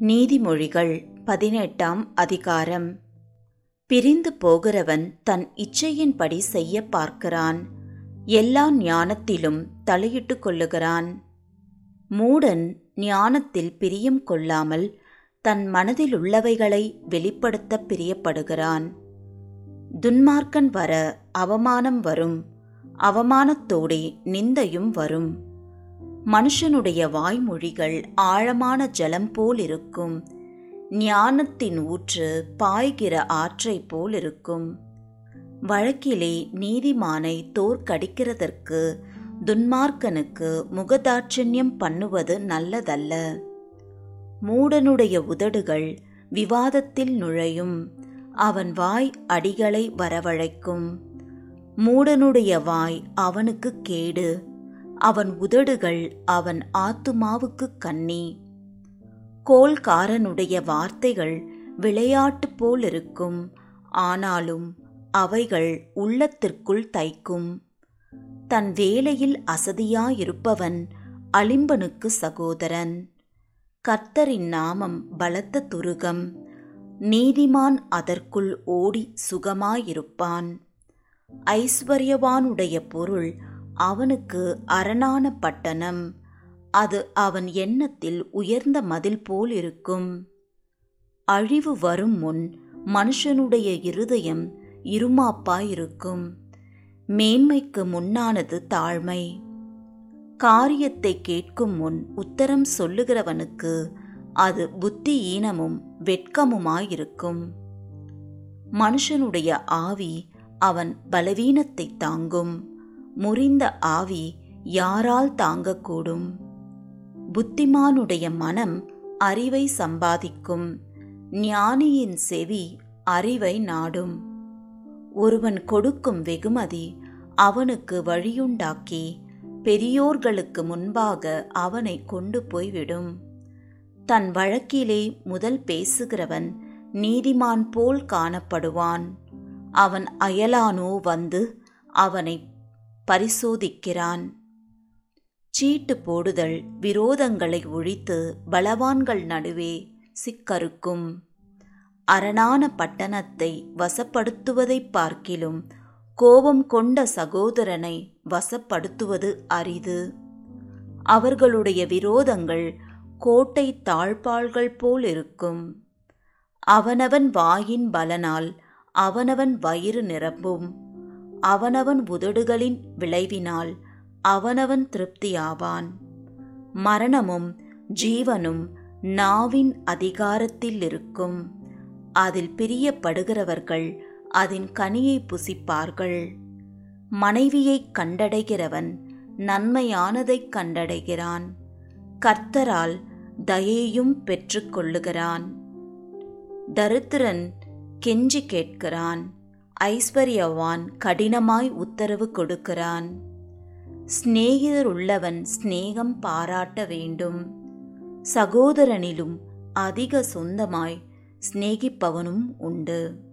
நீதிமொழிகள் பதினெட்டாம் அதிகாரம். பிரிந்து போகிறவன் தன் இச்சையின்படி செய்ய பார்க்கிறான். எல்லா ஞானத்திலும் தலையிட்டுக் கொள்ளுகிறான். மூடன் ஞானத்தில் பிரியம் கொள்ளாமல் தன் மனதில் உள்ளவைகளை வெளிப்படுத்த பிரியப்படுகிறான். துன்மார்க்கன் வர அவமானம் வரும். அவமானத்தோடே நிந்தையும் வரும். மனுஷனுடைய வாய்மொழிகள் ஆழமான ஜலம் போல் இருக்கும் ஞானத்தின் ஊற்று பாய்கிற ஆற்றைப் போல் இருக்கும் வழக்கிலே நீதிமானை தோற்கடிக்கிறதற்கு துன்மார்க்கனுக்கு முகதாட்சண்யம் பண்ணுவது நல்லதல்ல. மூடனுடைய உதடுகள் விவாதத்தில் நுழையும். அவன் வாய் அடிகளை வரவழைக்கும். மூடனுடைய வாய் அவனுக்கு கேடு. அவன் உதடுகள் அவன் ஆத்துமாவுக்கு கண்ணி. கோல்காரனுடைய வார்த்தைகள் விளையாட்டு போலிருக்கும் ஆனாலும் அவைகள் உள்ளத்திற்குள் தைக்கும். தன் வேலையில் அசதியாயிருப்பவன் அலிம்பனுக்கு சகோதரன். கர்த்தரின் நாமம் பலத்த துருகம் நீதிமான் அதற்குள் ஓடி சுகமாயிருப்பான். ஐஸ்வர்யவானுடைய பொருள் அவனுக்கு அரணான பட்டணம். அது அவன் எண்ணத்தில் உயர்ந்த மதில் போல் இருக்கும். அழிவு வரும் முன் மனுஷனுடைய இருதயம் இருமாப்பாயிருக்கும். மேன்மைக்கு முன்னானது தாழ்மை. காரியத்தை கேட்கும் முன் உத்தரம் சொல்லுகிறவனுக்கு அது புத்தி ஈனமும் வெட்கமுமாயிருக்கும். மனுஷனுடைய ஆவி அவன் பலவீனத்தை தாங்கும். முறிந்த ஆவி யாரால் தாங்கக்கூடும்? புத்திமானுடைய மனம் அறிவை சம்பாதிக்கும். ஞானியின் செவி அறிவை நாடும். ஒருவன் கொடுக்கும் வெகுமதி அவனுக்கு வழியுண்டாக்கி பெரியோர்களுக்கு முன்பாக அவனை கொண்டு போய்விடும். தன் வழக்கிலே முதல் பேசுகிறவன் நீதிமான் போல் காணப்படுவான். அவன் அயலானோ வந்து அவனை பரிசோதிக்கிறான். சீட்டு போடுதல் விரோதங்களை ஒழித்து பலவான்கள் நடுவே சிக்கறுக்கும். அரணான பட்டணத்தை வசப்படுத்துவதைப் பார்க்கிலும் கோபம் கொண்ட சகோதரனை வசப்படுத்துவது அரிது. அவர்களுடைய விரோதங்கள் கோட்டை தாழ்பாள்கள் போல் இருக்கும் அவனவன் வாயின் பலனால் அவனவன் வயிறு நிரம்பும் அவனவன் உதடுகளின் விளைவினால் அவனவன் திருப்தியாவான். மரணமும் ஜீவனும் நாவின் அதிகாரத்தில் இருக்கும். அதில் பிரியப்படுகிறவர்கள் அதன் கனியை புசிப்பார்கள். மனைவியைக் கண்டடைகிறவன் நன்மையானதைக் கண்டடைகிறான். கர்த்தரால் தயையும் பெற்றுக்கொள்ளுகிறான். தரித்திரன் கெஞ்சி கேட்கிறான். ஐஸ்வர்யவான் கடினமாய் உத்தரவு கொடுக்கிறான். சிநேகிதர் உள்ளவன் சிநேகம் பாராட்ட வேண்டும். சகோதரனிலும் அதிக சொந்தமாய் சிநேகிப்பவனும் உண்டு.